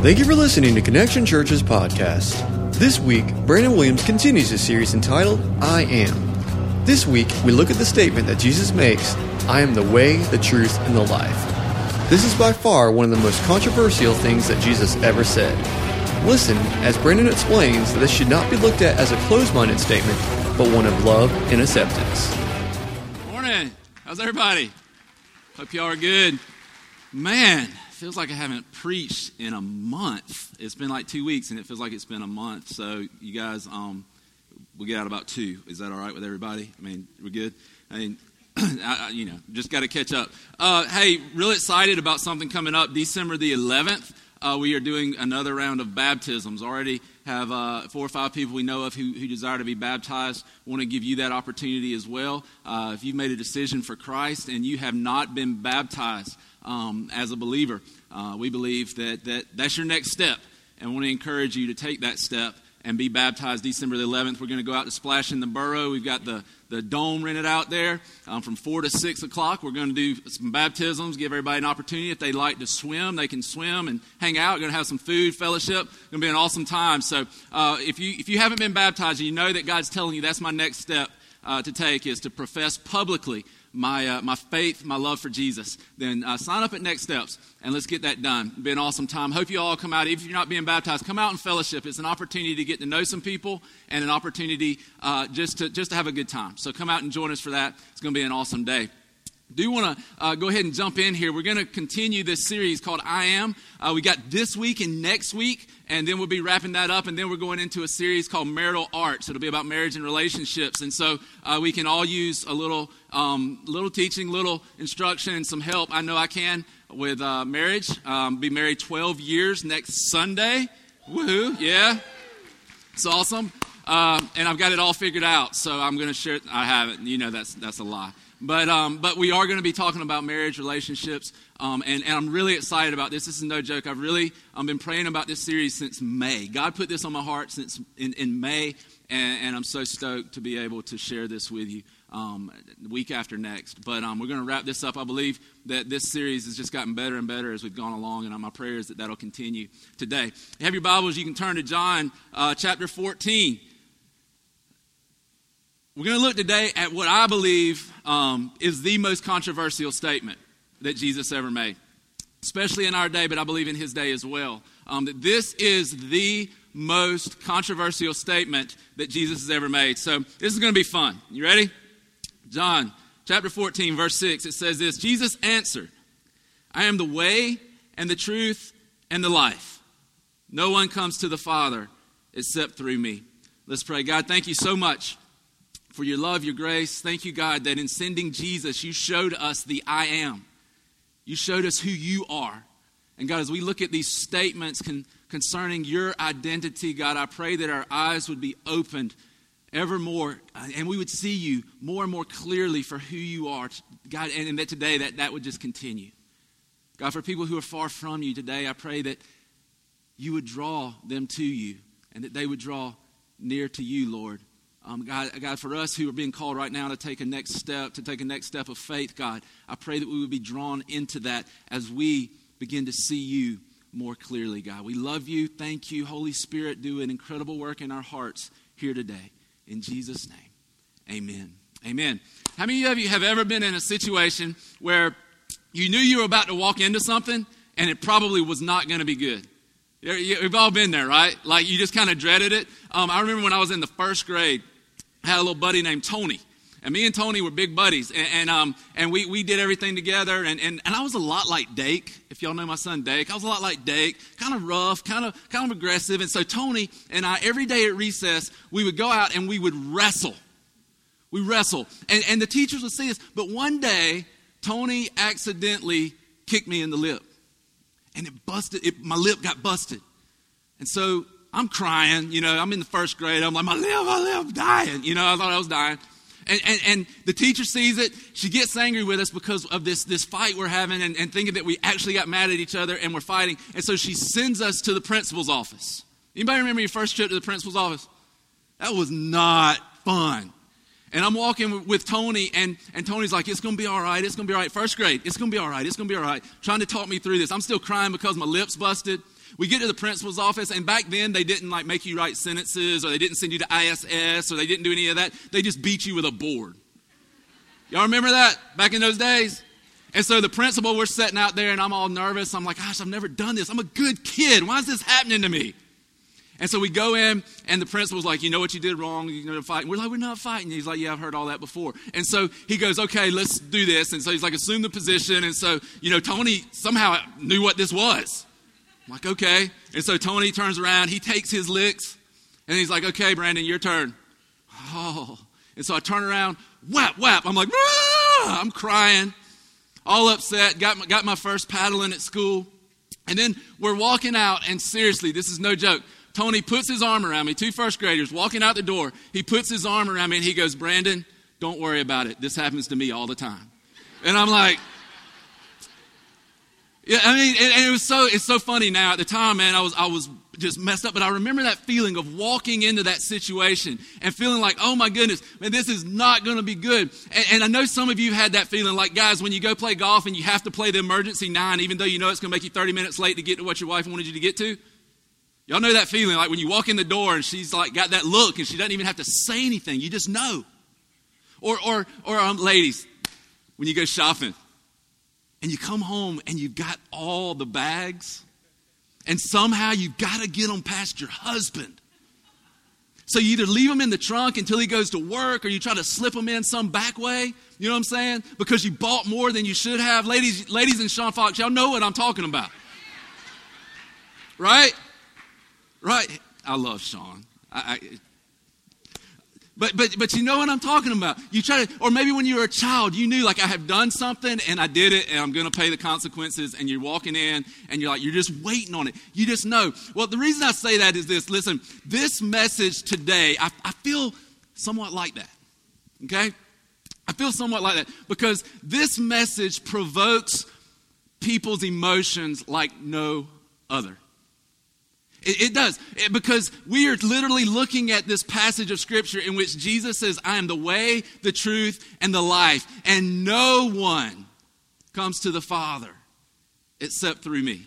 Thank you for listening to Connection Church's podcast. This week, Brandon Williams continues his series entitled I Am. This week, we look at the statement that Jesus makes I am the way, the truth, and the life. This is by far one of the most controversial things that Jesus ever said. Listen as Brandon explains that this should not be looked at as a closed minded statement, but one of love and acceptance. Morning. How's everybody? Hope y'all are good. Man, feels like I haven't preached in a month. It's been like two weeks, and it feels like it's been a month. So, you guys, um, we get out about two. Is that all right with everybody? I mean, we're good. I mean, I, you know, just got to catch up. Uh, hey, real excited about something coming up December the 11th. Uh, we are doing another round of baptisms. Already have uh, four or five people we know of who, who desire to be baptized. Want to give you that opportunity as well. Uh, if you've made a decision for Christ and you have not been baptized um, as a believer, uh, we believe that, that that's your next step, and want to encourage you to take that step and be baptized December the 11th. We're going to go out to Splash in the Borough. We've got the, the dome rented out there um, from 4 to 6 o'clock. We're going to do some baptisms, give everybody an opportunity. If they like to swim, they can swim and hang out. We're going to have some food, fellowship. It's going to be an awesome time. So uh, if, you, if you haven't been baptized and you know that God's telling you that's my next step uh, to take is to profess publicly my, uh, my faith, my love for Jesus, then uh, sign up at Next Steps and let's get that done. It'll be an awesome time. Hope you all come out. If you're not being baptized, come out and fellowship. It's an opportunity to get to know some people and an opportunity uh, just, to, just to have a good time. So come out and join us for that. It's going to be an awesome day do you want to uh, go ahead and jump in here. We're going to continue this series called I Am. Uh, we got this week and next week, and then we'll be wrapping that up, and then we're going into a series called Marital Arts. It'll be about marriage and relationships, and so uh, we can all use a little, um, little teaching, little instruction, and some help. I know I can with uh, marriage. Um, be married 12 years next Sunday. Woohoo! Yeah, it's awesome. Uh, and I've got it all figured out, so I'm going to share. I haven't. You know that's that's a lie. But, um, but we are going to be talking about marriage, relationships, um, and, and I'm really excited about this. This is no joke. I've really I've been praying about this series since May. God put this on my heart since in, in May, and, and I'm so stoked to be able to share this with you um, week after next. But um, we're going to wrap this up. I believe that this series has just gotten better and better as we've gone along, and my prayer is that that'll continue today. Have your Bibles, you can turn to John uh, chapter 14. We're going to look today at what I believe um, is the most controversial statement that Jesus ever made, especially in our day, but I believe in his day as well. Um, that this is the most controversial statement that Jesus has ever made. So this is going to be fun. You ready? John chapter 14, verse 6, it says this Jesus answered, I am the way and the truth and the life. No one comes to the Father except through me. Let's pray. God, thank you so much for your love, your grace. Thank you, God, that in sending Jesus, you showed us the I am. You showed us who you are. And God, as we look at these statements con- concerning your identity, God, I pray that our eyes would be opened ever more uh, and we would see you more and more clearly for who you are. God, and, and that today that, that would just continue. God, for people who are far from you today, I pray that you would draw them to you and that they would draw near to you, Lord. Um, God, God, for us who are being called right now to take a next step, to take a next step of faith, God, I pray that we would be drawn into that as we begin to see you more clearly, God. We love you. Thank you. Holy Spirit, do an incredible work in our hearts here today. In Jesus' name, amen. Amen. How many of you have ever been in a situation where you knew you were about to walk into something and it probably was not going to be good? We've all been there, right? Like you just kind of dreaded it. Um, I remember when I was in the first grade, I had a little buddy named Tony. And me and Tony were big buddies. And, and, um, and we, we did everything together. And, and, and I was a lot like Dake, if y'all know my son Dake. I was a lot like Dake, kind of rough, kind of, kind of aggressive. And so Tony and I, every day at recess, we would go out and we would wrestle. We wrestle. And, and the teachers would see us. But one day, Tony accidentally kicked me in the lip and it busted, it, my lip got busted. And so I'm crying, you know, I'm in the first grade. I'm like, my lip, my lip, dying. You know, I thought I was dying. And, and, and, the teacher sees it. She gets angry with us because of this, this fight we're having and, and thinking that we actually got mad at each other and we're fighting. And so she sends us to the principal's office. Anybody remember your first trip to the principal's office? That was not fun. And I'm walking with Tony, and, and Tony's like, It's going to be all right. It's going to be all right. First grade, it's going to be all right. It's going to be all right. Trying to talk me through this. I'm still crying because my lips busted. We get to the principal's office, and back then they didn't like make you write sentences, or they didn't send you to ISS, or they didn't do any of that. They just beat you with a board. Y'all remember that back in those days? And so the principal, we're sitting out there, and I'm all nervous. I'm like, gosh, I've never done this. I'm a good kid. Why is this happening to me? And so we go in, and the principal's like, You know what you did wrong? Going to fight. We're like, We're not fighting. He's like, Yeah, I've heard all that before. And so he goes, Okay, let's do this. And so he's like, Assume the position. And so, you know, Tony somehow knew what this was. I'm like, Okay. And so Tony turns around, he takes his licks, and he's like, Okay, Brandon, your turn. Oh. And so I turn around, whap, whap. I'm like! I'm crying, all upset. Got my, got my first paddling at school. And then we're walking out, and seriously, this is no joke. Tony puts his arm around me, two first graders walking out the door. He puts his arm around me and he goes, Brandon, don't worry about it. This happens to me all the time. And I'm like, yeah, I mean, and, it was so, it's so funny now. At the time, man, I was, I was just messed up, but I remember that feeling of walking into that situation and feeling like, oh my goodness, man, this is not going to be good. And, and, I know some of you had that feeling like, guys, when you go play golf and you have to play the emergency nine, even though you know it's going to make you 30 minutes late to get to what your wife wanted you to get to. Y'all know that feeling like when you walk in the door and she's like got that look and she doesn't even have to say anything. You just know. Or, or, or um, ladies, when you go shopping and you come home and you've got all the bags and somehow you've got to get them past your husband. So you either leave them in the trunk until he goes to work or you try to slip them in some back way. You know what I'm saying? Because you bought more than you should have. Ladies, ladies and Sean Fox, y'all know what I'm talking about. Right? Right? I love Sean. I, I, but, but, but you know what I'm talking about. You try to, or maybe when you were a child, you knew like I have done something and I did it and I'm going to pay the consequences. And you're walking in and you're like, you're just waiting on it. You just know. Well, the reason I say that is this listen, this message today, I, I feel somewhat like that. Okay? I feel somewhat like that because this message provokes people's emotions like no other. It, it does. It, because we are literally looking at this passage of Scripture in which Jesus says, I am the way, the truth, and the life, and no one comes to the Father except through me.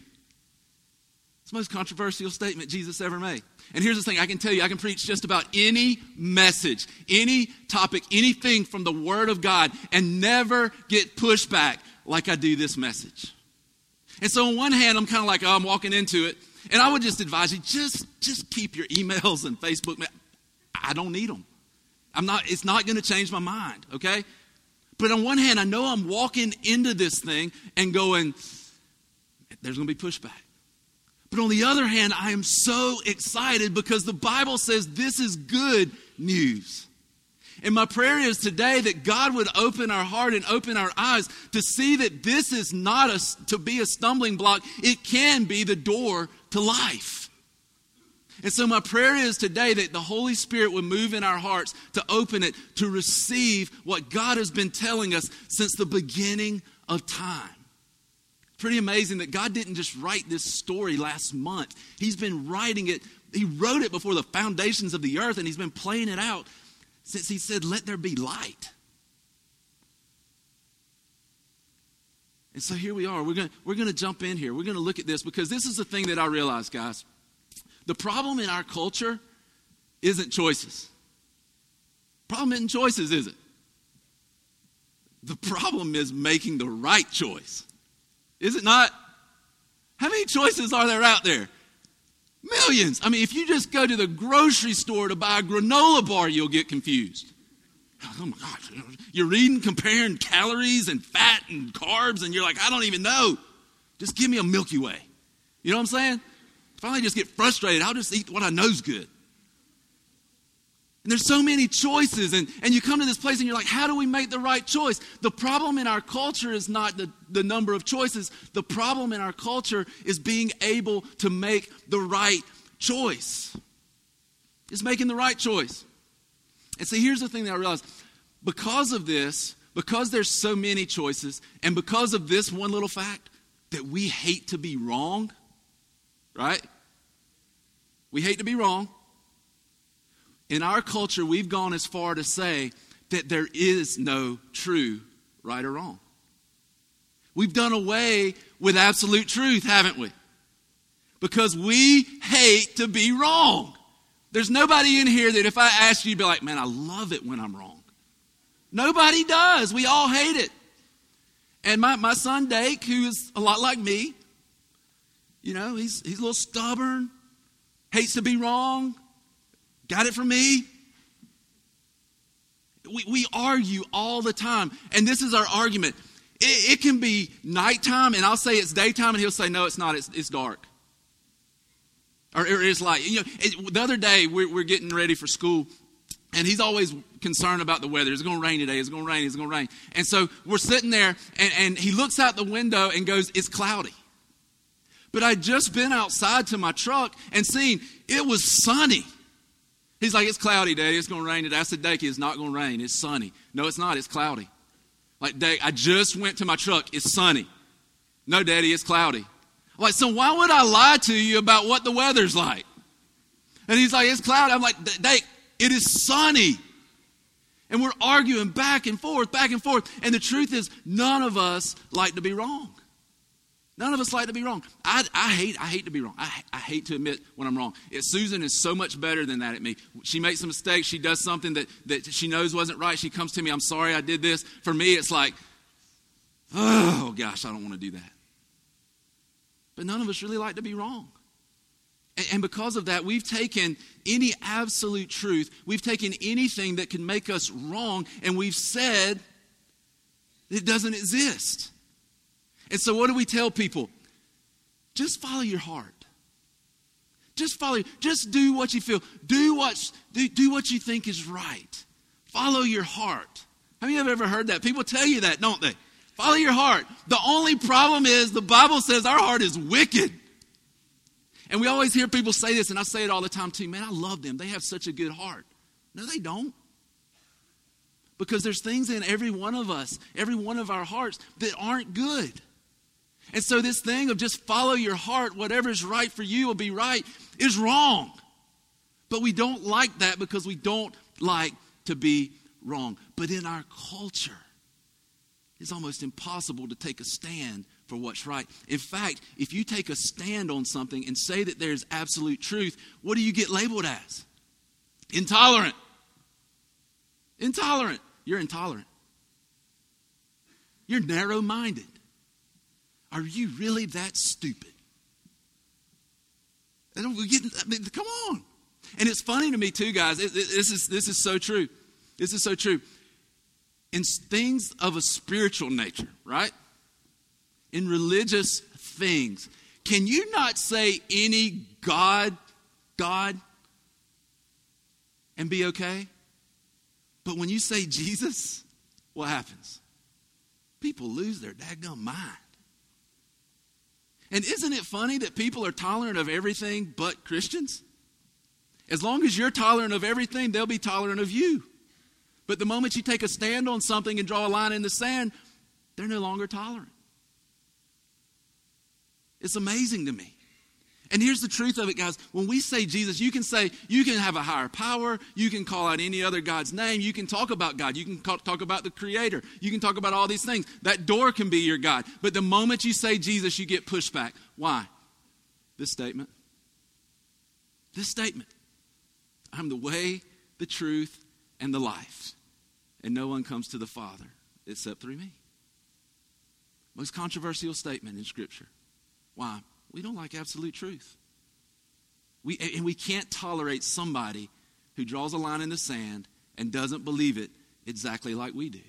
It's the most controversial statement Jesus ever made. And here's the thing I can tell you, I can preach just about any message, any topic, anything from the Word of God, and never get pushback like I do this message. And so, on one hand, I'm kind of like, oh, I'm walking into it. And I would just advise you just just keep your emails and Facebook. I don't need them. I'm not. It's not going to change my mind. Okay. But on one hand, I know I'm walking into this thing and going, there's going to be pushback. But on the other hand, I am so excited because the Bible says this is good news. And my prayer is today that God would open our heart and open our eyes to see that this is not a, to be a stumbling block. It can be the door to life. And so, my prayer is today that the Holy Spirit would move in our hearts to open it to receive what God has been telling us since the beginning of time. Pretty amazing that God didn't just write this story last month, He's been writing it. He wrote it before the foundations of the earth, and He's been playing it out since He said, Let there be light. And so here we are. We're going we're going to jump in here. We're going to look at this because this is the thing that I realize, guys. The problem in our culture isn't choices. Problem isn't choices, is it? The problem is making the right choice. Is it not? How many choices are there out there? Millions. I mean, if you just go to the grocery store to buy a granola bar, you'll get confused. Oh my gosh. You're reading, comparing calories and fat and carbs, and you're like, I don't even know. Just give me a Milky Way. You know what I'm saying? If I just get frustrated, I'll just eat what I know's good. And there's so many choices, and, and you come to this place and you're like, how do we make the right choice? The problem in our culture is not the, the number of choices. The problem in our culture is being able to make the right choice. Is making the right choice. And see, here's the thing that I realized because of this, because there's so many choices, and because of this one little fact that we hate to be wrong, right? We hate to be wrong. In our culture, we've gone as far to say that there is no true right or wrong. We've done away with absolute truth, haven't we? because we hate to be wrong. There's nobody in here that if I asked you, you'd be like, man, I love it when I'm wrong. Nobody does. We all hate it. And my, my son Dake, who is a lot like me, you know, he's, he's a little stubborn, hates to be wrong, got it from me. We, we argue all the time. And this is our argument. It, it can be nighttime, and I'll say it's daytime, and he'll say, no, it's not, it's, it's dark. Or, or it's like, you know, it, the other day we're, we're getting ready for school, and he's always concerned about the weather. It's going to rain today. It's going to rain. It's going to rain. And so we're sitting there, and, and he looks out the window and goes, It's cloudy. But I'd just been outside to my truck and seen it was sunny. He's like, It's cloudy, Daddy. It's going to rain today. I said, Dake, it's not going to rain. It's sunny. No, it's not. It's cloudy. Like, Dake, I just went to my truck. It's sunny. No, Daddy, it's cloudy. Like, so why would I lie to you about what the weather's like? And he's like, It's cloudy. I'm like, Dake, it is sunny. And we're arguing back and forth, back and forth. And the truth is, none of us like to be wrong. None of us like to be wrong. I, I hate I hate to be wrong. I, I hate to admit when I'm wrong. It, Susan is so much better than that at me. She makes a mistake. She does something that, that she knows wasn't right. She comes to me, I'm sorry I did this. For me, it's like, oh gosh, I don't want to do that. But none of us really like to be wrong. And because of that, we've taken any absolute truth, we've taken anything that can make us wrong, and we've said it doesn't exist. And so, what do we tell people? Just follow your heart. Just follow, just do what you feel. Do what, do, do what you think is right. Follow your heart. How many Have you ever heard that? People tell you that, don't they? Follow your heart. The only problem is the Bible says our heart is wicked. And we always hear people say this, and I say it all the time too. Man, I love them. They have such a good heart. No, they don't. Because there's things in every one of us, every one of our hearts, that aren't good. And so, this thing of just follow your heart, whatever's right for you will be right, is wrong. But we don't like that because we don't like to be wrong. But in our culture, it's almost impossible to take a stand for what's right. In fact, if you take a stand on something and say that there's absolute truth, what do you get labeled as? Intolerant. Intolerant. You're intolerant. You're narrow minded. Are you really that stupid? I don't get, I mean, come on. And it's funny to me, too, guys. It, it, this, is, this is so true. This is so true. In things of a spiritual nature, right? in religious things. Can you not say any God, God, and be okay? But when you say Jesus, what happens? People lose their daggum mind. And isn't it funny that people are tolerant of everything but Christians? As long as you're tolerant of everything, they'll be tolerant of you. But the moment you take a stand on something and draw a line in the sand, they're no longer tolerant. It's amazing to me. And here's the truth of it, guys. When we say Jesus, you can say, you can have a higher power. You can call out any other God's name. You can talk about God. You can talk about the Creator. You can talk about all these things. That door can be your God. But the moment you say Jesus, you get pushback. Why? This statement. This statement I'm the way, the truth, and the life. And no one comes to the Father except through me. Most controversial statement in Scripture. Why? We don't like absolute truth. We, and we can't tolerate somebody who draws a line in the sand and doesn't believe it exactly like we do.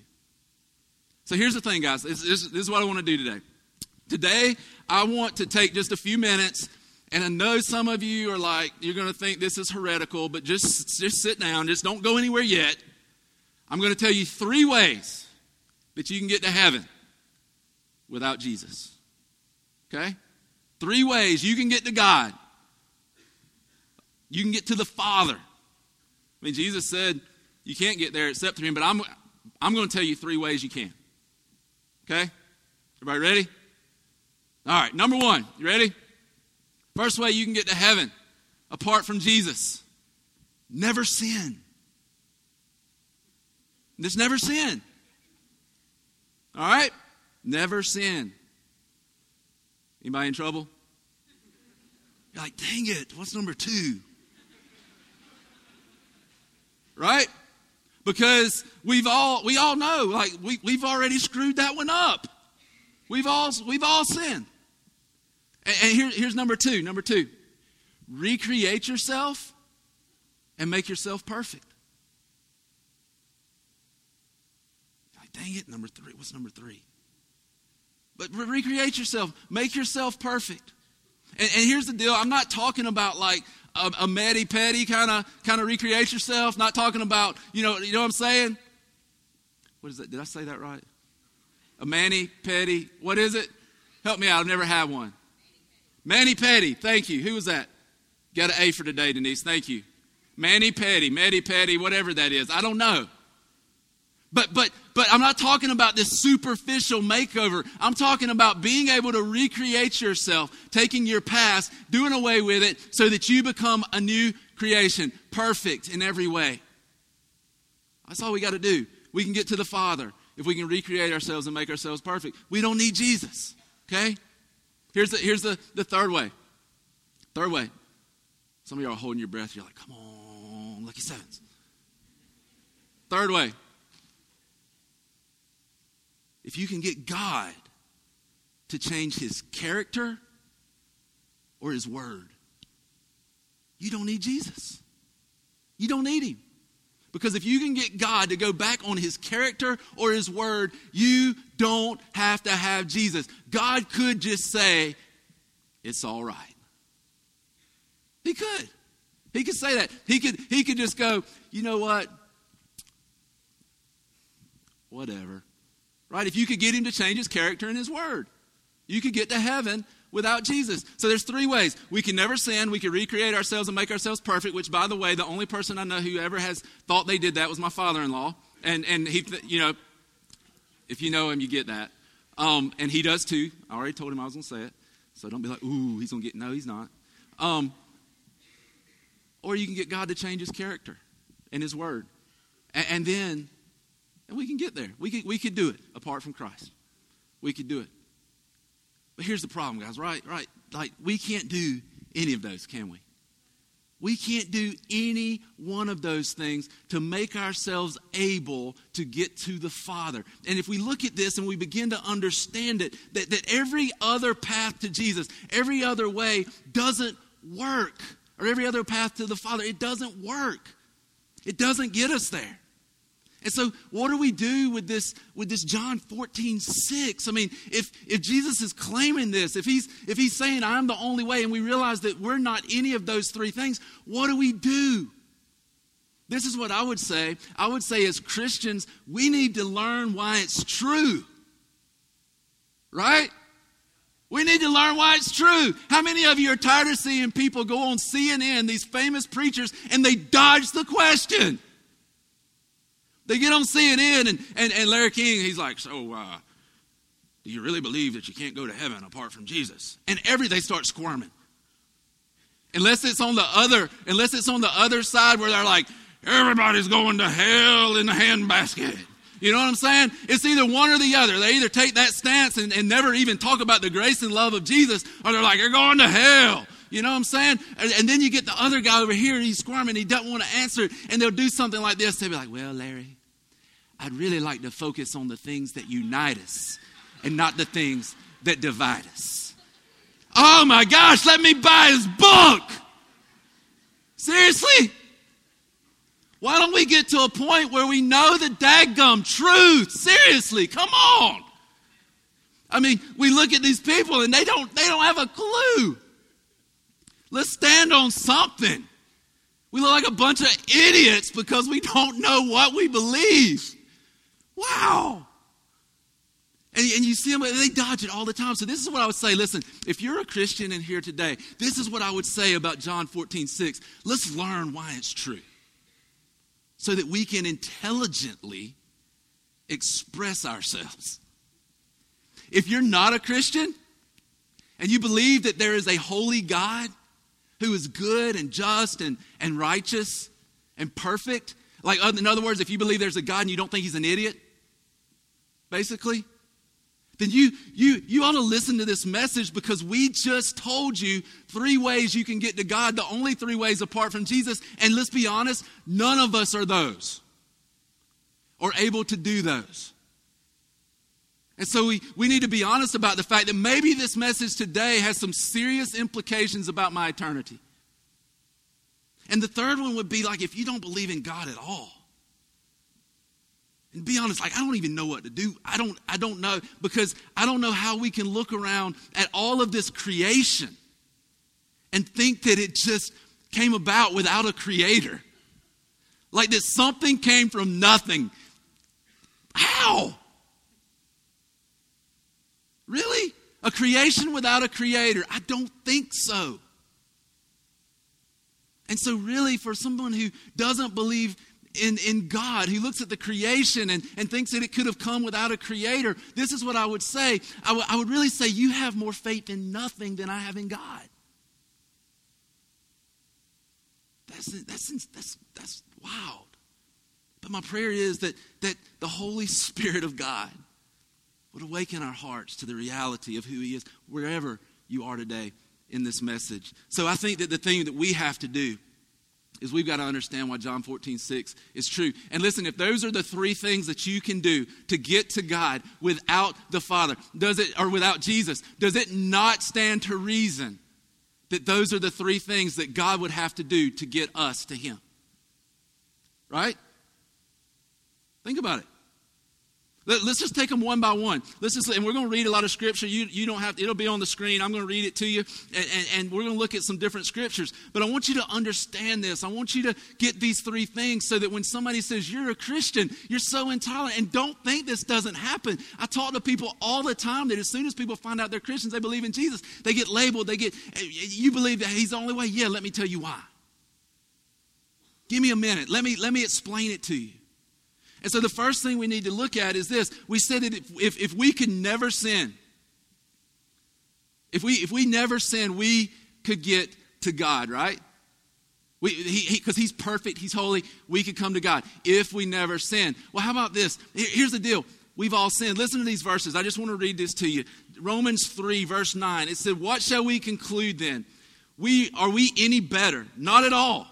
So here's the thing, guys. This, this, this is what I want to do today. Today, I want to take just a few minutes, and I know some of you are like, you're going to think this is heretical, but just, just sit down. Just don't go anywhere yet. I'm going to tell you three ways that you can get to heaven without Jesus. Okay? Three ways you can get to God. You can get to the Father. I mean, Jesus said you can't get there except through Him, but I'm, I'm going to tell you three ways you can. Okay? Everybody ready? All right, number one, you ready? First way you can get to heaven apart from Jesus never sin. Just never sin. All right? Never sin. Anybody in trouble? like, dang it, what's number two? right? Because we've all we all know, like we, we've already screwed that one up. We've all we've all sinned. And, and here, here's number two. Number two, recreate yourself and make yourself perfect. Dang it, number three. What's number three? But re- recreate yourself, make yourself perfect. And, and here's the deal I'm not talking about like a, a medi petty kind of kind of recreate yourself, not talking about, you know, you know what I'm saying? What is that? Did I say that right? A mani petty. What is it? Help me out. I've never had one. Manny petty. Thank you. Who was that? Got an A for today, Denise. Thank you. Manny petty, medi petty, whatever that is. I don't know. But but but I'm not talking about this superficial makeover. I'm talking about being able to recreate yourself, taking your past, doing away with it so that you become a new creation, perfect in every way. That's all we got to do. We can get to the Father if we can recreate ourselves and make ourselves perfect. We don't need Jesus. Okay? Here's the here's the, the third way. Third way. Some of you are holding your breath. You're like, come on, lucky sevens. Third way if you can get God to change his character or his word, you don't need Jesus. You don't need him. Because if you can get God to go back on his character or his word, you don't have to have Jesus. God could just say, It's all right. He could. He could say that. He could, he could just go, You know what? Whatever. Right? If you could get him to change his character and his word, you could get to heaven without Jesus. So there's three ways. We can never sin. We can recreate ourselves and make ourselves perfect, which, by the way, the only person I know who ever has thought they did that was my father in law. And, and he, you know, if you know him, you get that. Um, and he does too. I already told him I was going to say it. So don't be like, ooh, he's going to get, no, he's not. Um, or you can get God to change his character and his word. And, and then and we can get there. We could, we could do it apart from Christ. We could do it. But here's the problem, guys, right? Right. Like, we can't do any of those, can we? We can't do any one of those things to make ourselves able to get to the Father. And if we look at this and we begin to understand it, that, that every other path to Jesus, every other way doesn't work, or every other path to the Father, it doesn't work. It doesn't get us there. And so, what do we do with this with this John 14, 6? I mean, if if Jesus is claiming this, if he's if he's saying I'm the only way, and we realize that we're not any of those three things, what do we do? This is what I would say. I would say as Christians, we need to learn why it's true. Right? We need to learn why it's true. How many of you are tired of seeing people go on CNN, these famous preachers, and they dodge the question? They get on CNN and, and, and Larry King, he's like, so uh, do you really believe that you can't go to heaven apart from Jesus? And every they start squirming. Unless it's on the other, unless it's on the other side where they're like, everybody's going to hell in the handbasket. You know what I'm saying? It's either one or the other. They either take that stance and, and never even talk about the grace and love of Jesus, or they're like, you're going to hell. You know what I'm saying? And, then you get the other guy over here, he's squirming, he doesn't want to answer, and they'll do something like this. They'll be like, Well, Larry, I'd really like to focus on the things that unite us and not the things that divide us. Oh my gosh, let me buy his book. Seriously? Why don't we get to a point where we know the daggum truth? Seriously, come on. I mean, we look at these people and they don't they don't have a clue. Let's stand on something. We look like a bunch of idiots because we don't know what we believe. Wow. And, and you see them, they dodge it all the time. So, this is what I would say. Listen, if you're a Christian in here today, this is what I would say about John 14, 6. Let's learn why it's true so that we can intelligently express ourselves. If you're not a Christian and you believe that there is a holy God, who is good and just and, and righteous and perfect. Like, in other words, if you believe there's a God and you don't think he's an idiot, basically, then you, you, you ought to listen to this message because we just told you three ways you can get to God, the only three ways apart from Jesus. And let's be honest, none of us are those or able to do those. And so we, we need to be honest about the fact that maybe this message today has some serious implications about my eternity. And the third one would be like if you don't believe in God at all. And be honest, like I don't even know what to do. I don't I don't know because I don't know how we can look around at all of this creation and think that it just came about without a creator. Like that something came from nothing. How? Really? A creation without a creator? I don't think so. And so, really, for someone who doesn't believe in, in God, who looks at the creation and, and thinks that it could have come without a creator, this is what I would say. I, w- I would really say, You have more faith in nothing than I have in God. That's, that's, that's, that's wild. But my prayer is that, that the Holy Spirit of God would awaken our hearts to the reality of who He is wherever you are today in this message. So I think that the thing that we have to do is we've got to understand why John 14, 6 is true. And listen, if those are the three things that you can do to get to God without the Father, does it, or without Jesus, does it not stand to reason that those are the three things that God would have to do to get us to Him? Right? Think about it. Let, us just take them one by one. Let's just, and we're going to read a lot of scripture. You, you don't have, to, it'll be on the screen. I'm going to read it to you, and, and, and we're going to look at some different scriptures. But I want you to understand this. I want you to get these three things so that when somebody says you're a Christian, you're so intolerant, and don't think this doesn't happen. I talk to people all the time that as soon as people find out they're Christians, they believe in Jesus, they get labeled. They get, you believe that He's the only way? Yeah, let me tell you why. Give me a minute. Let me let me explain it to you. And so the first thing we need to look at is this. We said that if, if, if we could never sin, if we, if we never sin, we could get to God, right? Because he, he, he's perfect, he's holy, we could come to God if we never sin. Well, how about this? Here's the deal. We've all sinned. Listen to these verses. I just want to read this to you. Romans 3, verse 9. It said, What shall we conclude then? We, are we any better? Not at all.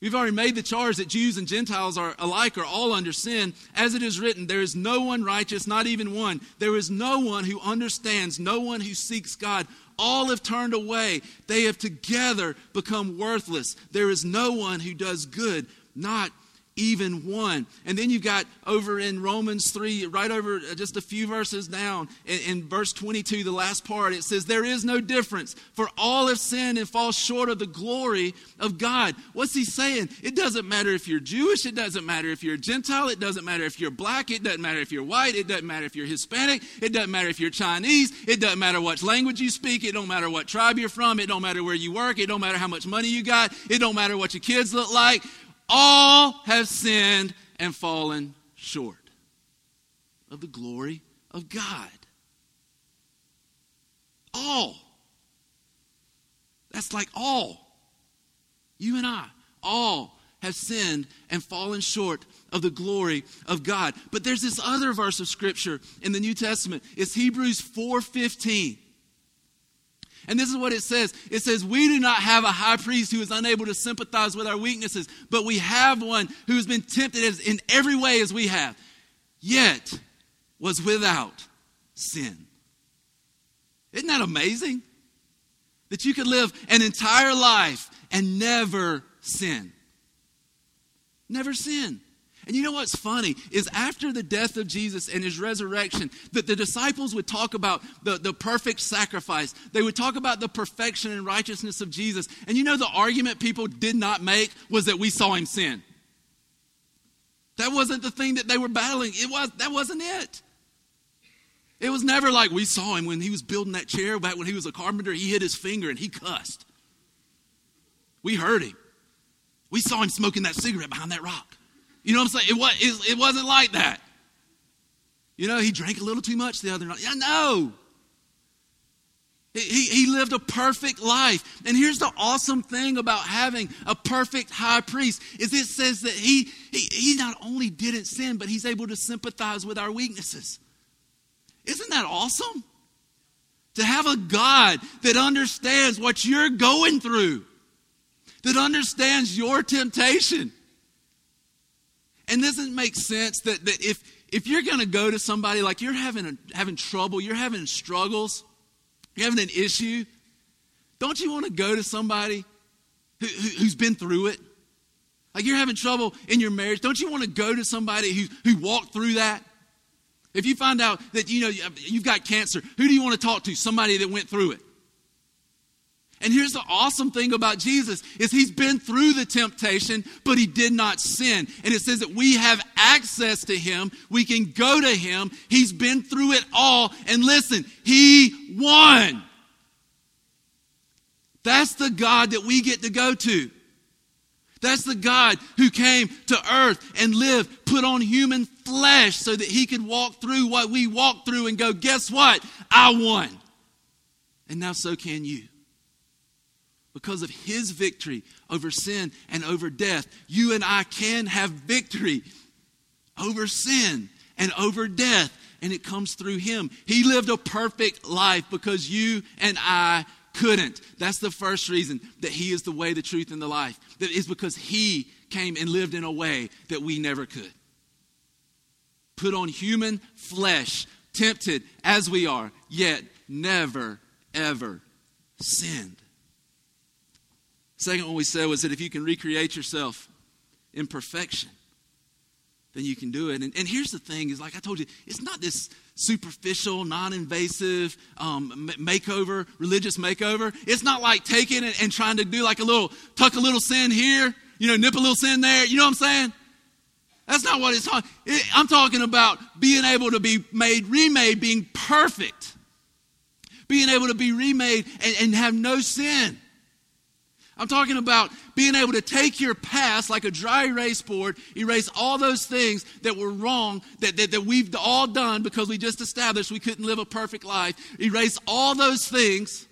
We've already made the charge that Jews and Gentiles are alike are all under sin. As it is written, there is no one righteous, not even one. There is no one who understands, no one who seeks God. All have turned away. They have together become worthless. There is no one who does good, not even one. And then you've got over in Romans 3, right over uh, just a few verses down, in, in, verse 22, the last part, it says, There is no difference, for all have sinned and fall short of the glory of God. What's he saying? It doesn't matter if you're Jewish, it doesn't matter if you're Gentile, it doesn't matter if you're black, it doesn't matter if you're white, it doesn't matter if you're Hispanic, it doesn't matter if you're Chinese, it doesn't matter what language you speak, it don't matter what tribe you're from, it don't matter where you work, it don't matter how much money you got, it don't matter what your kids look like all have sinned and fallen short of the glory of God. All. That's like all. You and I, all have sinned and fallen short of the glory of God. But there's this other verse of scripture in the New Testament. It's Hebrews 4:15. And this is what it says it says, We do not have a high priest who is unable to sympathize with our weaknesses, but we have one who has been tempted as, in every way as we have, yet was without sin. Isn't that amazing? That you could live an entire life and never sin. Never sin. And you know what's funny is after the death of Jesus and his resurrection, that the disciples would talk about the, the perfect sacrifice. They would talk about the perfection and righteousness of Jesus. And you know the argument people did not make was that we saw him sin. That wasn't the thing that they were battling. It was that wasn't it. It was never like we saw him when he was building that chair back when he was a carpenter, he hit his finger and he cussed. We heard him. We saw him smoking that cigarette behind that rock. You know what I'm saying? It, was, it wasn't like that. You know, he drank a little too much the other night. Yeah, no. He, he lived a perfect life. And here's the awesome thing about having a perfect high priest is it says that he, he, he not only didn't sin, but he's able to sympathize with our weaknesses. Isn't that awesome? To have a God that understands what you're going through, that understands your temptation. And doesn't make sense that, that if, if you're going to go to somebody like you're having, a, having trouble, you're having struggles, you're having an issue, don't you want to go to somebody who, who, who's been through it? Like you're having trouble in your marriage, don't you want to go to somebody who, who walked through that? If you find out that you know you've got cancer, who do you want to talk to? Somebody that went through it. And here's the awesome thing about Jesus is he's been through the temptation, but he did not sin. And it says that we have access to him. We can go to him. He's been through it all. And listen, he won. That's the God that we get to go to. That's the God who came to earth and lived, put on human flesh so that he could walk through what we walk through and go, guess what? I won. And now so can you. Because of his victory over sin and over death, you and I can have victory over sin and over death, and it comes through him. He lived a perfect life because you and I couldn't. That's the first reason that He is the way, the truth, and the life. That is because He came and lived in a way that we never could. Put on human flesh, tempted as we are, yet never, ever sinned. Second one we said was that if you can recreate yourself in perfection, then you can do it. And, and here's the thing is like I told you, it's not this superficial, non invasive um, makeover, religious makeover. It's not like taking it and trying to do like a little, tuck a little sin here, you know, nip a little sin there. You know what I'm saying? That's not what it's talking. It, I'm talking about being able to be made, remade, being perfect, being able to be remade and, and have no sin. I'm talking about being able to take your past like a dry erase board, erase all those things that were wrong, that, that, that we've all done because we just established we couldn't live a perfect life, erase all those things.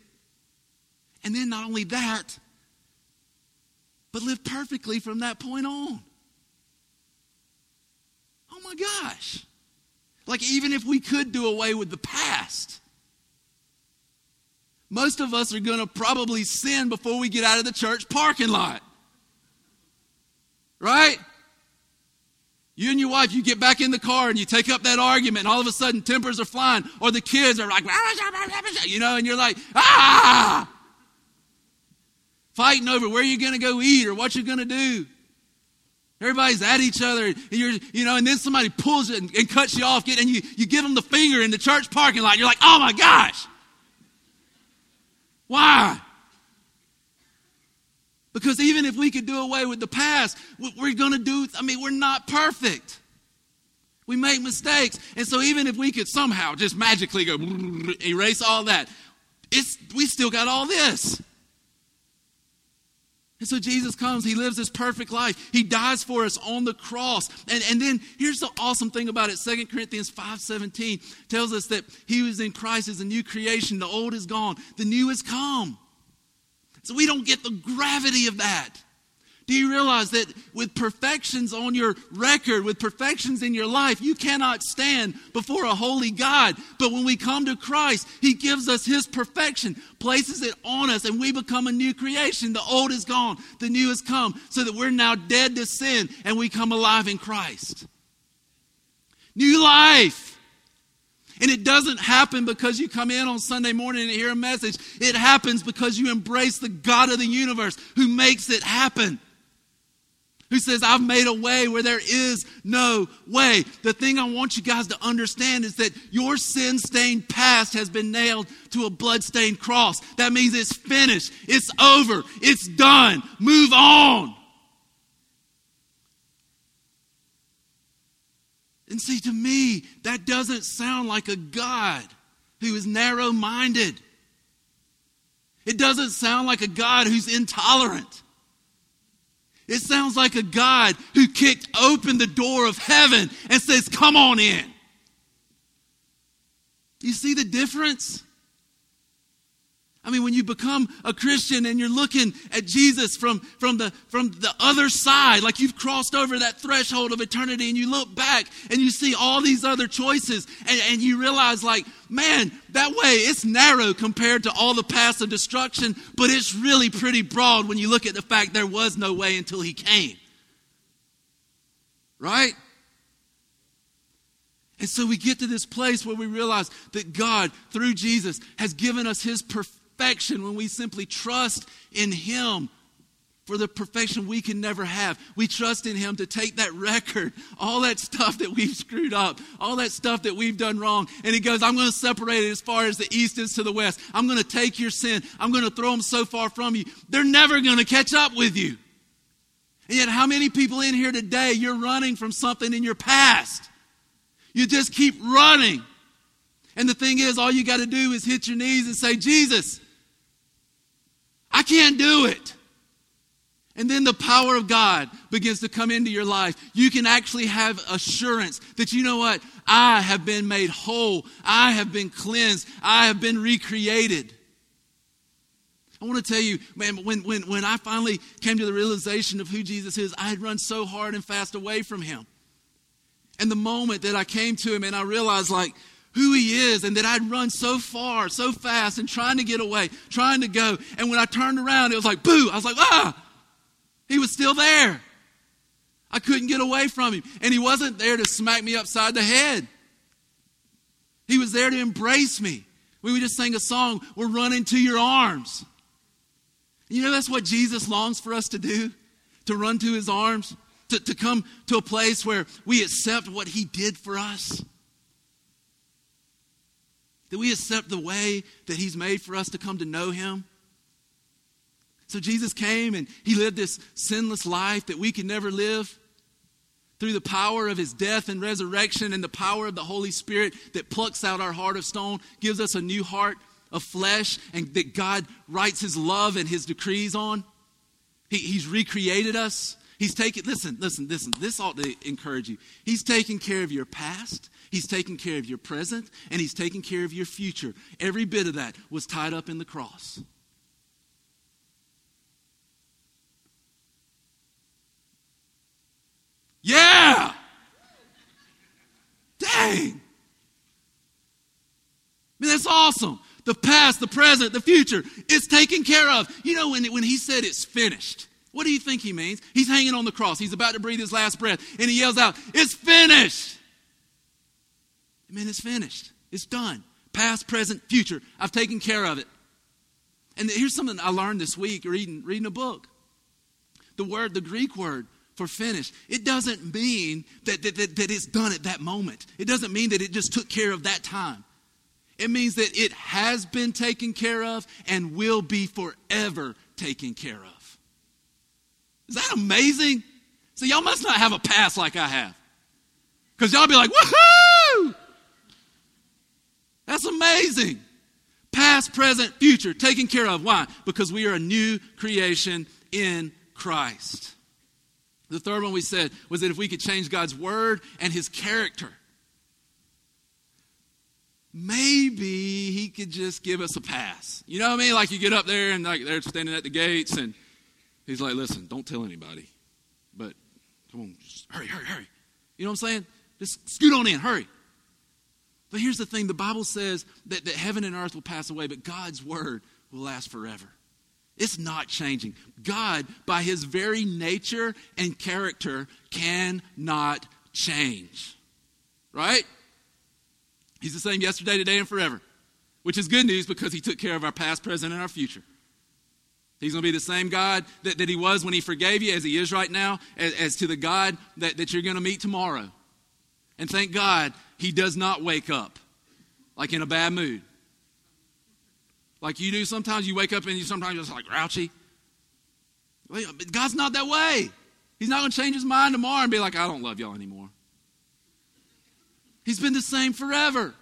And then not only that, but live perfectly from that point on. Oh my gosh. Like, even if we could do away with the past, most of us are going to probably sin before we get out of the church parking lot. Right? You and your wife, you get back in the car and you take up that argument, and all of a sudden tempers are flying, or the kids are like, you know, and you're like, ah! Fighting over where you're going to go eat or what you're going to do. Everybody's at each other, and you're, you know, and then somebody pulls it and, and cuts you off, and you, you give them the finger in the church parking lot. You're like, oh my gosh. Why? Because even if we could do away with the past, we're going to do, I mean, we're not perfect. We make mistakes. And so even if we could somehow just magically go erase all that, it's, we still got all this. And so Jesus comes, he lives this perfect life. He dies for us on the cross. And, and then here's the awesome thing about it. 2 Corinthians 5:17 tells us that he was in Christ as a new creation. The old is gone, the new has come. So we don't get the gravity of that. Do you realize that with perfections on your record, with perfections in your life, you cannot stand before a holy God? But when we come to Christ, He gives us His perfection, places it on us, and we become a new creation. The old is gone, the new has come, so that we're now dead to sin and we come alive in Christ. New life. And it doesn't happen because you come in on Sunday morning and hear a message. It happens because you embrace the God of the universe who makes it happen who says, I've made a way where there is no way. The thing I want you guys to understand is that your sin stained past has been nailed to a blood stained cross. That means it's finished, it's over, it's done. Move on. And see, to me, that doesn't sound like a God who is narrow minded. It doesn't sound like a God who's intolerant. It sounds like a God who kicked open the door of heaven and says, Come on in. You see the difference? I mean, when you become a Christian and you're looking at Jesus from, from, the, from the other side, like you've crossed over that threshold of eternity and you look back and you see all these other choices and, and you realize, like, man, that way it's narrow compared to all the paths of destruction, but it's really pretty broad when you look at the fact there was no way until he came. Right? And so we get to this place where we realize that God, through Jesus, has given us his perfection perfection when we simply trust in Him for the perfection we can never have. We trust in Him to take that record, all that stuff that we've screwed up, all that stuff that we've done wrong, and He goes, I'm going to separate it as far as the east is to the west. I'm going to take your sin, I'm going to throw them so far from you, they're never going to catch up with you. And yet, how many people in here today, you're running from something in your past? You just keep running. And the thing is, all you got to do is hit your knees and say, Jesus, I can't do it. And then the power of God begins to come into your life. You can actually have assurance that you know what? I have been made whole. I have been cleansed. I have been recreated. I want to tell you, man, when, when, when I finally came to the realization of who Jesus is, I had run so hard and fast away from him. And the moment that I came to him and I realized, like, who he is and that I'd run so far, so fast and trying to get away, trying to go. And when I turned around, it was like, boo. I was like, ah, he was still there. I couldn't get away from him. And he wasn't there to smack me upside the head. He was there to embrace me. We would just sing a song, We're running to your arms. You know, that's what Jesus longs for us to do to run to his arms, to, to come to a place where we accept what he did for us. That we accept the way that He's made for us to come to know Him. So Jesus came and He lived this sinless life that we could never live through the power of his death and resurrection and the power of the Holy Spirit that plucks out our heart of stone, gives us a new heart of flesh, and that God writes his love and his decrees on. He, he's recreated us. He's taken, listen, listen, listen, this ought to encourage you. He's taken care of your past, He's taking care of your present and He's taking care of your future. Every bit of that was tied up in the cross. Yeah! Dang! I mean, that's awesome. The past, the present, the future, it's taken care of. You know, when, when he said it's finished, what do you think he means? He's hanging on the cross. He's about to breathe his last breath, and he yells out, It's finished! Amen. It's finished. It's done. Past, present, future. I've taken care of it. And here's something I learned this week reading, reading a book. The word, the Greek word for finished, it doesn't mean that, that, that, that it's done at that moment. It doesn't mean that it just took care of that time. It means that it has been taken care of and will be forever taken care of. Is that amazing? So, y'all must not have a past like I have. Because y'all be like, woohoo! That's amazing. Past, present, future, taken care of. Why? Because we are a new creation in Christ. The third one we said was that if we could change God's word and his character, maybe he could just give us a pass. You know what I mean? Like you get up there and like they're standing at the gates and he's like, listen, don't tell anybody. But come on, just hurry, hurry, hurry. You know what I'm saying? Just scoot on in, hurry. But here's the thing the Bible says that, that heaven and earth will pass away, but God's word will last forever. It's not changing. God, by his very nature and character, cannot change. Right? He's the same yesterday, today, and forever, which is good news because he took care of our past, present, and our future. He's going to be the same God that, that he was when he forgave you as he is right now, as, as to the God that, that you're going to meet tomorrow. And thank God he does not wake up like in a bad mood. Like you do sometimes, you wake up and you sometimes just like grouchy. God's not that way. He's not going to change his mind tomorrow and be like, I don't love y'all anymore. He's been the same forever.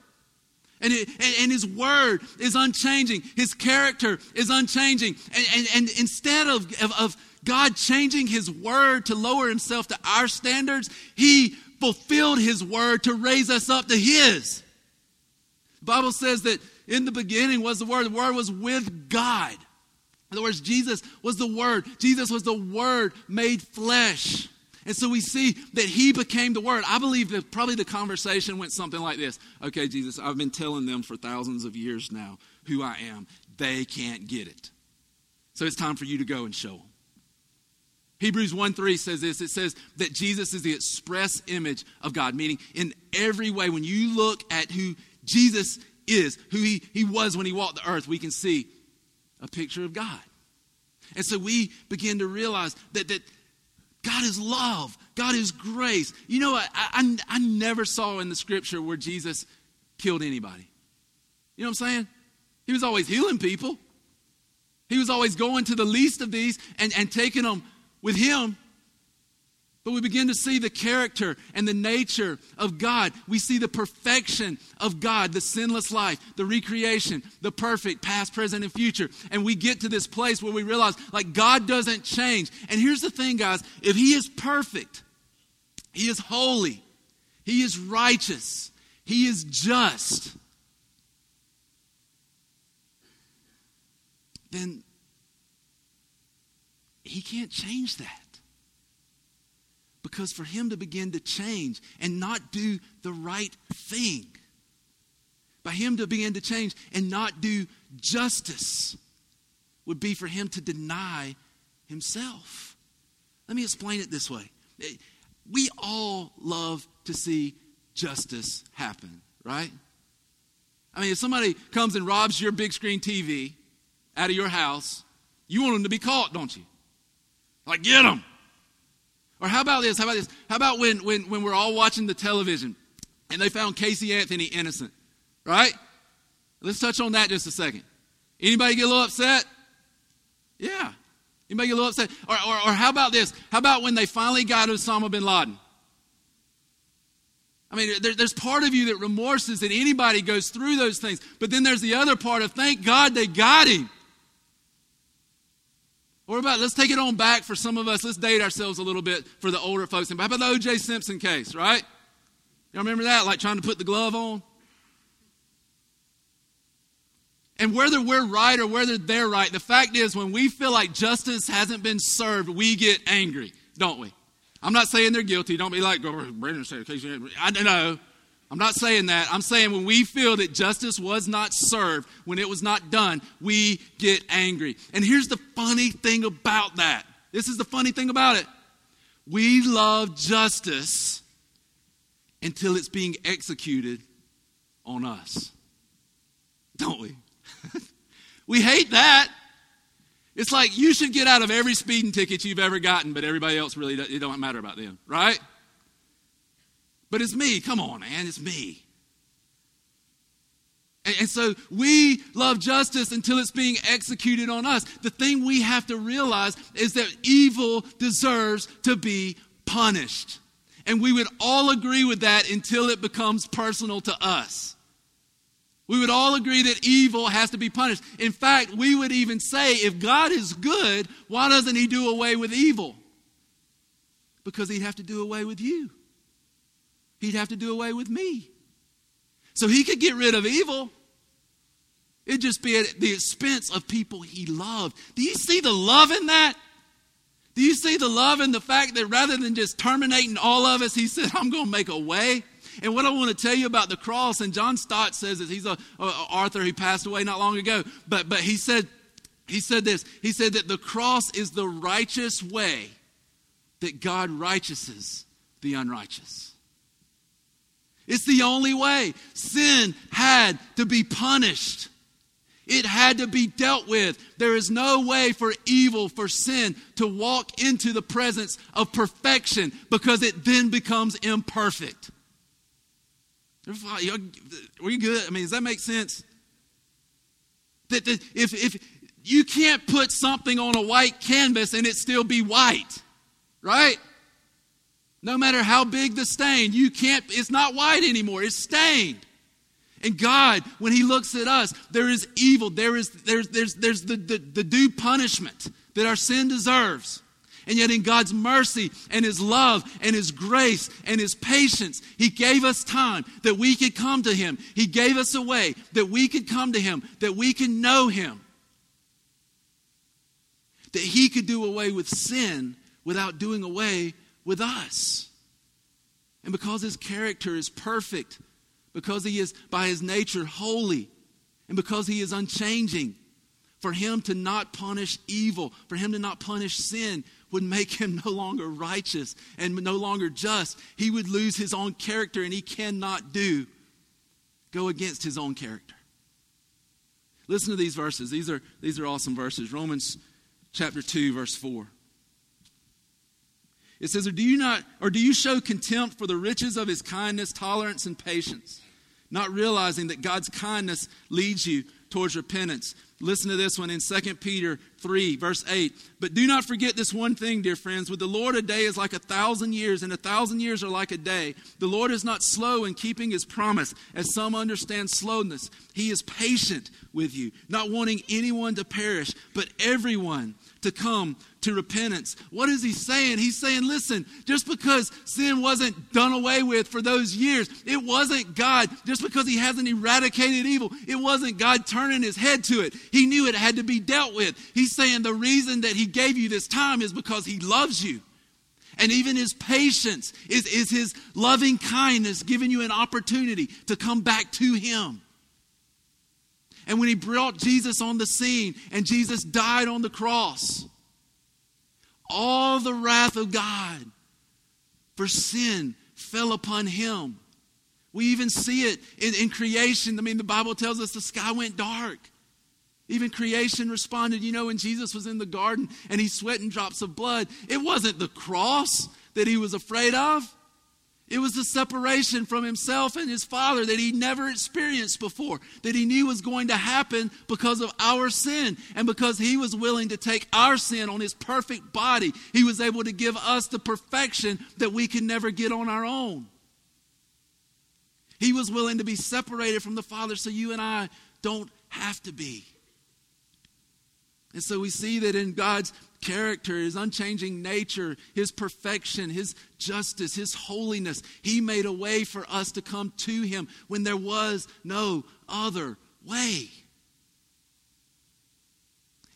And, it, and, and, his word is unchanging. His character is unchanging. And, and, and instead of, of, of God changing his word to lower himself to our standards, he fulfilled his word to raise us up to his. The Bible says that in the beginning was the Word. The Word was with God. In other words, Jesus was the Word. Jesus was the Word made flesh. And so we see that he became the word. I believe that probably the conversation went something like this Okay, Jesus, I've been telling them for thousands of years now who I am. They can't get it. So it's time for you to go and show them. Hebrews 1 3 says this it says that Jesus is the express image of God, meaning in every way, when you look at who Jesus is, who he, he was when he walked the earth, we can see a picture of God. And so we begin to realize that, that God is love, God is grace. You know, I, I, I never saw in the scripture where Jesus killed anybody. You know what I'm saying? He was always healing people. He was always going to the least of these and, and taking them with him. But we begin to see the character and the nature of God. We see the perfection of God, the sinless life, the recreation, the perfect past, present, and future. And we get to this place where we realize, like, God doesn't change. And here's the thing, guys if He is perfect, He is holy, He is righteous, He is just, then he can't change that. Because for him to begin to change and not do the right thing, by him to begin to change and not do justice, would be for him to deny himself. Let me explain it this way. We all love to see justice happen, right? I mean, if somebody comes and robs your big screen TV out of your house, you want them to be caught, don't you? Like, get them. Or how about this? How about this? How about when, when, when we're all watching the television and they found Casey Anthony innocent, right? Let's touch on that just a second. Anybody get a little upset? Yeah. Anybody get a little upset? Or, or, or how about this? How about when they finally got Osama bin Laden? I mean, there, there's part of you that remorses that anybody goes through those things. But then there's the other part of thank God they got him. What about, let's take it on back for some of us. Let's date ourselves a little bit for the older folks. And how about the O.J. Simpson case, right? Y'all remember that? Like trying to put the glove on? And whether we're right or whether they're right, the fact is when we feel like justice hasn't been served, we get angry, don't we? I'm not saying they're guilty. Don't be like, oh, Brandon said, I don't know. I'm not saying that. I'm saying when we feel that justice was not served, when it was not done, we get angry. And here's the funny thing about that. This is the funny thing about it. We love justice until it's being executed on us. Don't we? we hate that. It's like you should get out of every speeding ticket you've ever gotten, but everybody else really, it don't matter about them, right? But it's me. Come on, man. It's me. And, and so we love justice until it's being executed on us. The thing we have to realize is that evil deserves to be punished. And we would all agree with that until it becomes personal to us. We would all agree that evil has to be punished. In fact, we would even say if God is good, why doesn't He do away with evil? Because He'd have to do away with you he'd have to do away with me. So he could get rid of evil. It'd just be at the expense of people he loved. Do you see the love in that? Do you see the love in the fact that rather than just terminating all of us, he said, I'm going to make a way? And what I want to tell you about the cross, and John Stott says this, he's a, a Arthur who passed away not long ago, but, but he said, he said this, he said that the cross is the righteous way that God righteouses the unrighteous. It's the only way. Sin had to be punished. It had to be dealt with. There is no way for evil, for sin to walk into the presence of perfection because it then becomes imperfect. Are you good? I mean, does that make sense? That if, if you can't put something on a white canvas and it still be white, right? No matter how big the stain, you can't, it's not white anymore, it's stained. And God, when He looks at us, there is evil, there is there's there's there's the, the, the due punishment that our sin deserves. And yet, in God's mercy and His love and His grace and His patience, He gave us time that we could come to Him. He gave us a way that we could come to Him, that we could know Him, that He could do away with sin without doing away with us. And because His character is perfect, because He is by His nature holy, and because He is unchanging, for him to not punish evil, for him to not punish sin, would make him no longer righteous and no longer just. He would lose his own character, and he cannot do go against his own character. Listen to these verses. These are, these are awesome verses. Romans chapter 2, verse 4. It says, or do you not, or do you show contempt for the riches of his kindness, tolerance, and patience, not realizing that God's kindness leads you towards repentance? Listen to this one in 2 Peter 3, verse 8. But do not forget this one thing, dear friends. With the Lord, a day is like a thousand years, and a thousand years are like a day. The Lord is not slow in keeping his promise, as some understand slowness. He is patient with you, not wanting anyone to perish, but everyone to come to repentance. What is he saying? He's saying, listen, just because sin wasn't done away with for those years, it wasn't God, just because he hasn't eradicated evil, it wasn't God turning his head to it. He knew it had to be dealt with. He's saying the reason that he gave you this time is because he loves you. And even his patience is, is his loving kindness giving you an opportunity to come back to him. And when he brought Jesus on the scene and Jesus died on the cross, all the wrath of God for sin fell upon him. We even see it in, in, creation. I mean, the Bible tells us the sky went dark. Even creation responded. You know, when Jesus was in the garden and he's sweating drops of blood, it wasn't the cross that he was afraid of. It was the separation from himself and his father that he never experienced before, that he knew was going to happen because of our sin. And because he was willing to take our sin on his perfect body, he was able to give us the perfection that we can never get on our own. He was willing to be separated from the Father so you and I don't have to be. And so we see that in God's character, his unchanging nature, his perfection, his justice, his holiness, he made a way for us to come to him when there was no other way.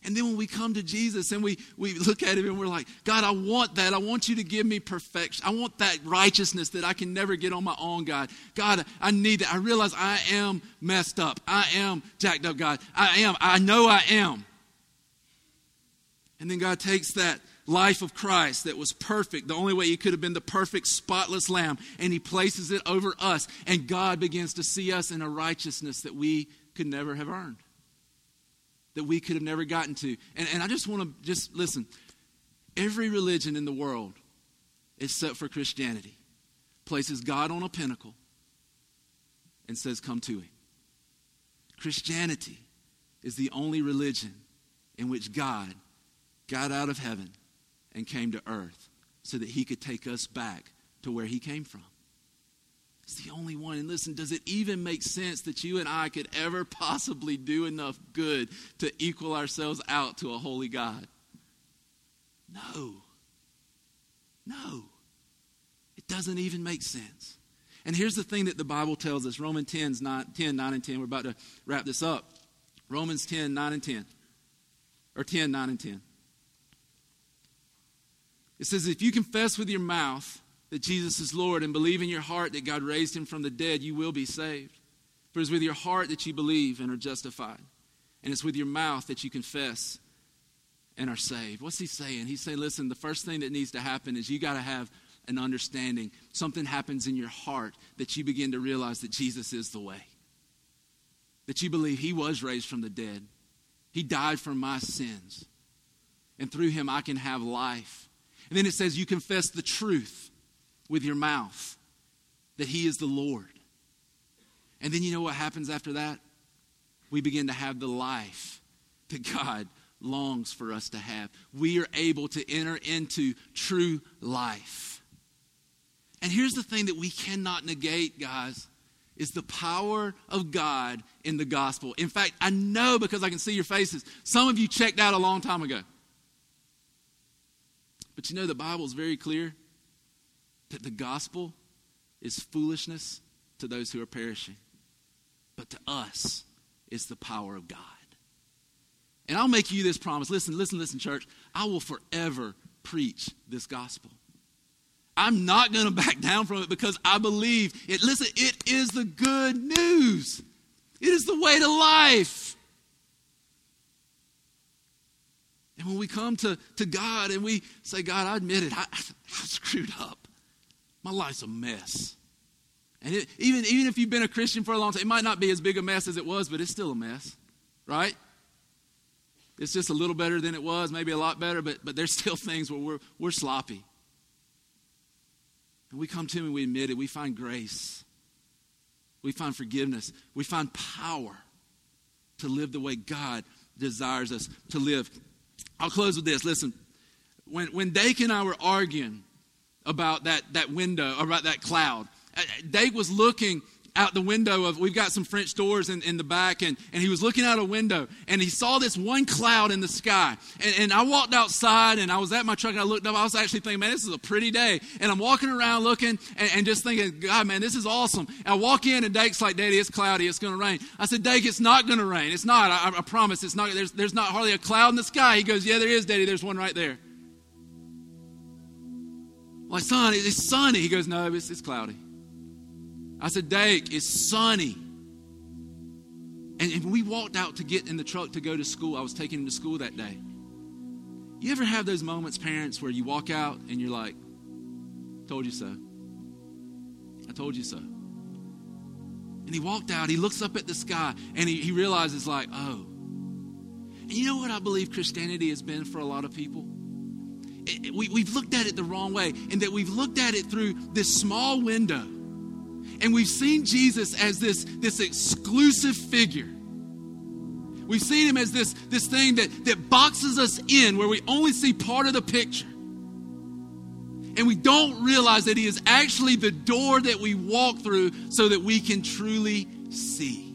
And then when we come to Jesus and we, we look at him and we're like, God, I want that. I want you to give me perfection. I want that righteousness that I can never get on my own, God. God, I need that. I realize I am messed up. I am jacked up, God. I am. I know I am. And then God takes that life of Christ that was perfect, the only way he could have been the perfect, spotless lamb, and he places it over us. And God begins to see us in a righteousness that we could never have earned, that we could have never gotten to. And, and I just want to just listen every religion in the world, except for Christianity, places God on a pinnacle and says, Come to him. Christianity is the only religion in which God got out of heaven and came to earth so that he could take us back to where he came from. It's the only one. And listen, does it even make sense that you and I could ever possibly do enough good to equal ourselves out to a holy God? No. No. It doesn't even make sense. And here's the thing that the Bible tells us Romans 10, 9, 10, 9 and 10. We're about to wrap this up. Romans 10, 9 and 10. Or 10, 9 and 10. It says, if you confess with your mouth that Jesus is Lord and believe in your heart that God raised him from the dead, you will be saved. For it's with your heart that you believe and are justified. And it's with your mouth that you confess and are saved. What's he saying? He's saying, listen, the first thing that needs to happen is you got to have an understanding. Something happens in your heart that you begin to realize that Jesus is the way. That you believe he was raised from the dead. He died for my sins. And through him I can have life. And then it says, You confess the truth with your mouth that He is the Lord. And then you know what happens after that? We begin to have the life that God longs for us to have. We are able to enter into true life. And here's the thing that we cannot negate, guys, is the power of God in the gospel. In fact, I know because I can see your faces, some of you checked out a long time ago But you know, the Bible is very clear that the gospel is foolishness to those who are perishing. But to us, it's the power of God. And I'll make you this promise. Listen, listen, listen, church. I will forever preach this gospel. I'm not going to back down from it because I believe it. Listen, it is the good news. It is the way to life. And when we come to, to God and we say, God, I admit it, I, I screwed up. My life's a mess. And it, even, even if you've been a Christian for a long time, it might not be as big a mess as it was, but it's still a mess, right? It's just a little better than it was, maybe a lot better, but, but there's still things where we're, we're sloppy. And we come to Him and we admit it. We find grace, we find forgiveness, we find power to live the way God desires us to live. I'll close with this. Listen, when, when Dake and I were arguing about that, that window, about that cloud, uh, Dave was looking out the window of we've got some french doors in, in the back and, and he was looking out a window and he saw this one cloud in the sky. And, and i walked outside and i was at my truck and i looked up. I was actually thinking man this is a pretty day. And i'm walking around looking and, and just thinking god man this is awesome. And i walk in and dake's like daddy it's cloudy. It's going to rain. I said dake it's not going to rain. It's not. I, I promise it's not. There's, there's not hardly a cloud in the sky. He goes yeah there is daddy. There's one right there. Like son it's sunny. He goes no it's, it's cloudy I said, Dake, it's sunny. And, and we walked out to get in the truck to go to school. I was taking him to school that day. You ever have those moments, parents, where you walk out and you're like, told you so. I told you so. And he walked out, he looks up at the sky, and he, he realizes, like, oh. And you know what I believe Christianity has been for a lot of people? It, it, we, we've looked at it the wrong way, and that we've looked at it through this small window and we've seen Jesus as this, this exclusive figure. We've seen him as this, this thing that, that boxes us in where we only see part of the picture. And we don't realize that he is actually the door that we walk through so that we can truly see.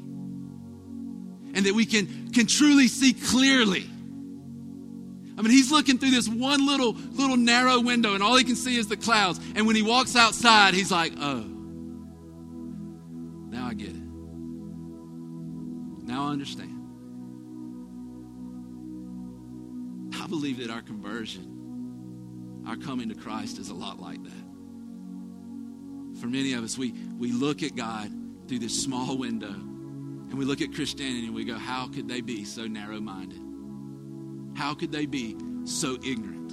And that we can, can truly see clearly. I mean, he's looking through this one little, little narrow window, and all he can see is the clouds. And when he walks outside, he's like, oh. Now I understand. I believe that our conversion, our coming to Christ, is a lot like that. For many of us, we, we look at God through this small window and we look at Christianity and we go, How could they be so narrow minded? How could they be so ignorant?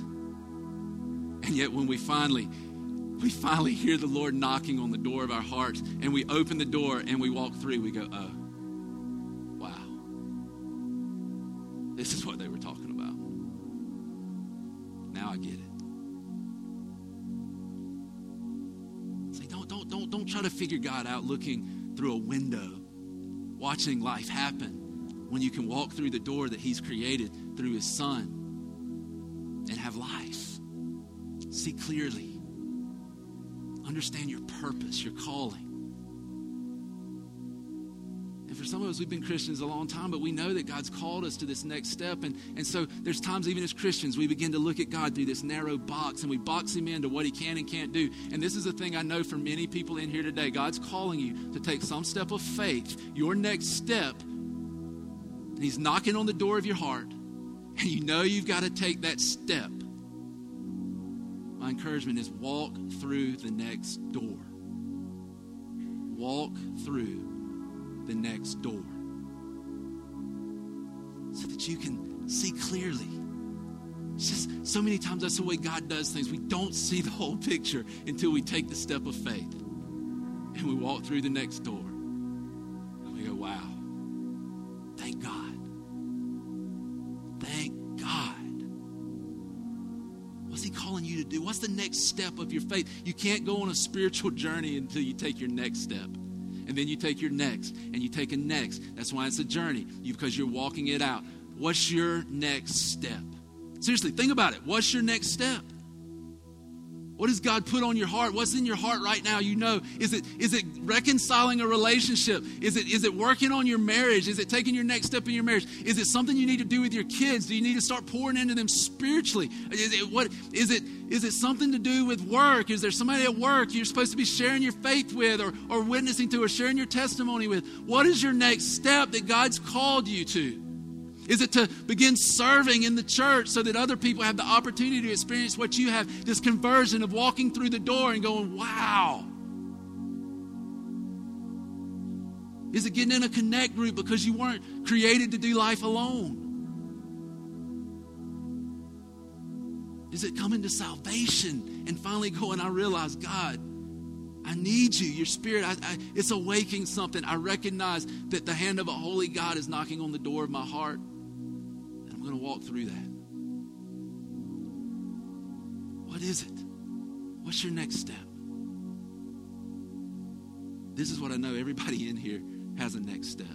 And yet, when we finally we finally hear the Lord knocking on the door of our hearts, and we open the door and we walk through, we go, oh, This is what they were talking about. Now I get it. See, don't, don't, don't, don't try to figure God out looking through a window, watching life happen when you can walk through the door that He's created through His Son and have life. See clearly understand your purpose, your calling. Some of us, we've been Christians a long time, but we know that God's called us to this next step. And, and so there's times, even as Christians, we begin to look at God through this narrow box and we box Him into what He can and can't do. And this is the thing I know for many people in here today God's calling you to take some step of faith, your next step. And He's knocking on the door of your heart. And you know you've got to take that step my encouragement is walk through the next door. Walk through the next door so that you can see clearly. It's just so many times that's the way God does things. We don't see the whole picture until we take the step of faith and we walk through the next door. And we go, wow, thank God. Thank God. What's He calling you to do? What's the next step of your faith? You can't go on a spiritual journey until you take your next step. And then you take your next, and you take a next. That's why it's a journey, you, because you're walking it out. What's your next step? Seriously, think about it. What's your next step? What does God put on your heart? What's in your heart right now? You know. Is it is it reconciling a relationship? Is it is it working on your marriage? Is it taking your next step in your marriage? Is it something you need to do with your kids? Do you need to start pouring into them spiritually? Is it what is it is it something to do with work? Is there somebody at work you're supposed to be sharing your faith with or, or witnessing to or sharing your testimony with? What is your next step that God's called you to? Is it to begin serving in the church so that other people have the opportunity to experience what you have? This conversion of walking through the door and going, wow. Is it getting in a connect group because you weren't created to do life alone? Is it coming to salvation and finally going, I realize, God, I need you. Your spirit, I, I, it's awaking something. I recognize that the hand of a holy God is knocking on the door of my heart. Walk through that. What is it? What's your next step? This is what I know everybody in here has a next step.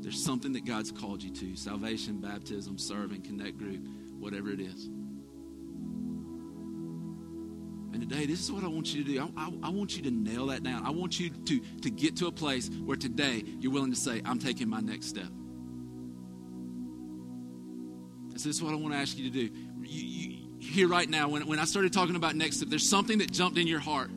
There's something that God's called you to salvation, baptism, serving, connect group, whatever it is. And today, this is what I want you to do. I, I, I, want you to nail that down. I want you to, to get to a place where today you're willing to say, I'm taking my next step. So this is what I want to ask you to do. You, you, here right now, when, when I started talking about next step, there's something that jumped in your heart.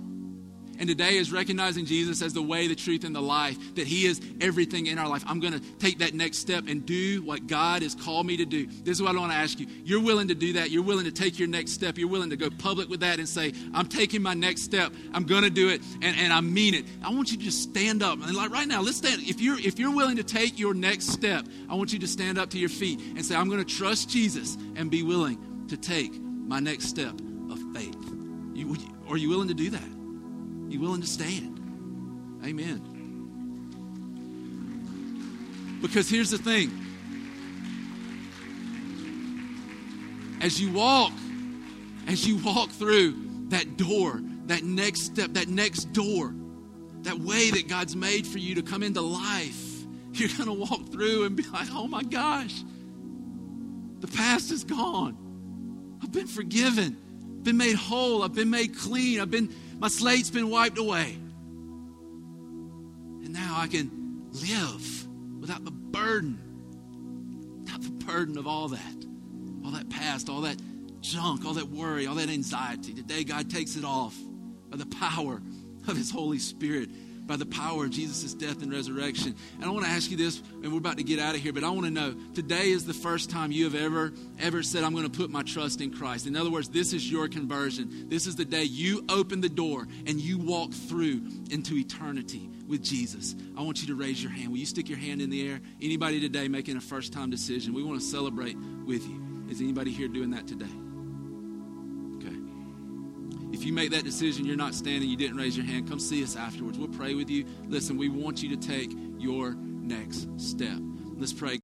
And today is recognizing Jesus as the way, the truth, and the life, that He is everything in our life. I'm going to take that next step and do what God has called me to do. This is what I want to ask you. You're willing to do that. You're willing to take your next step. You're willing to go public with that and say, I'm taking my next step. I'm going to do it, and, and I mean it. I want you to just stand up. And like right now, let's stand. If you're, if you're willing to take your next step, I want you to stand up to your feet and say, I'm going to trust Jesus and be willing to take my next step of faith. You, are you willing to do that? You willing to stand? Amen. Because here's the thing as you walk, as you walk through that door, that next step, that next door, that way that God's made for you to come into life, you're going to walk through and be like, oh my gosh, the past is gone. I've been forgiven, I've been made whole, I've been made clean, I've been my slate's been wiped away. And now I can live without the burden, without the burden of all that, all that past, all that junk, all that worry, all that anxiety. Today, God takes it off by the power of His Holy Spirit by the power of Jesus' death and resurrection. And I want to ask you this, and we're about to get out of here, but I want to know today is the first time you have ever, ever said, I'm going to put my trust in Christ. In other words, this is your conversion. This is the day you open the door and you walk through into eternity with Jesus. I want you to raise your hand. Will you stick your hand in the air? Anybody today making a first time decision? We want to celebrate with you. Is anybody here doing that today? If you make that decision, you're not standing, you didn't raise your hand, come see us afterwards. We'll pray with you. Listen, we want you to take your next step. Let's pray.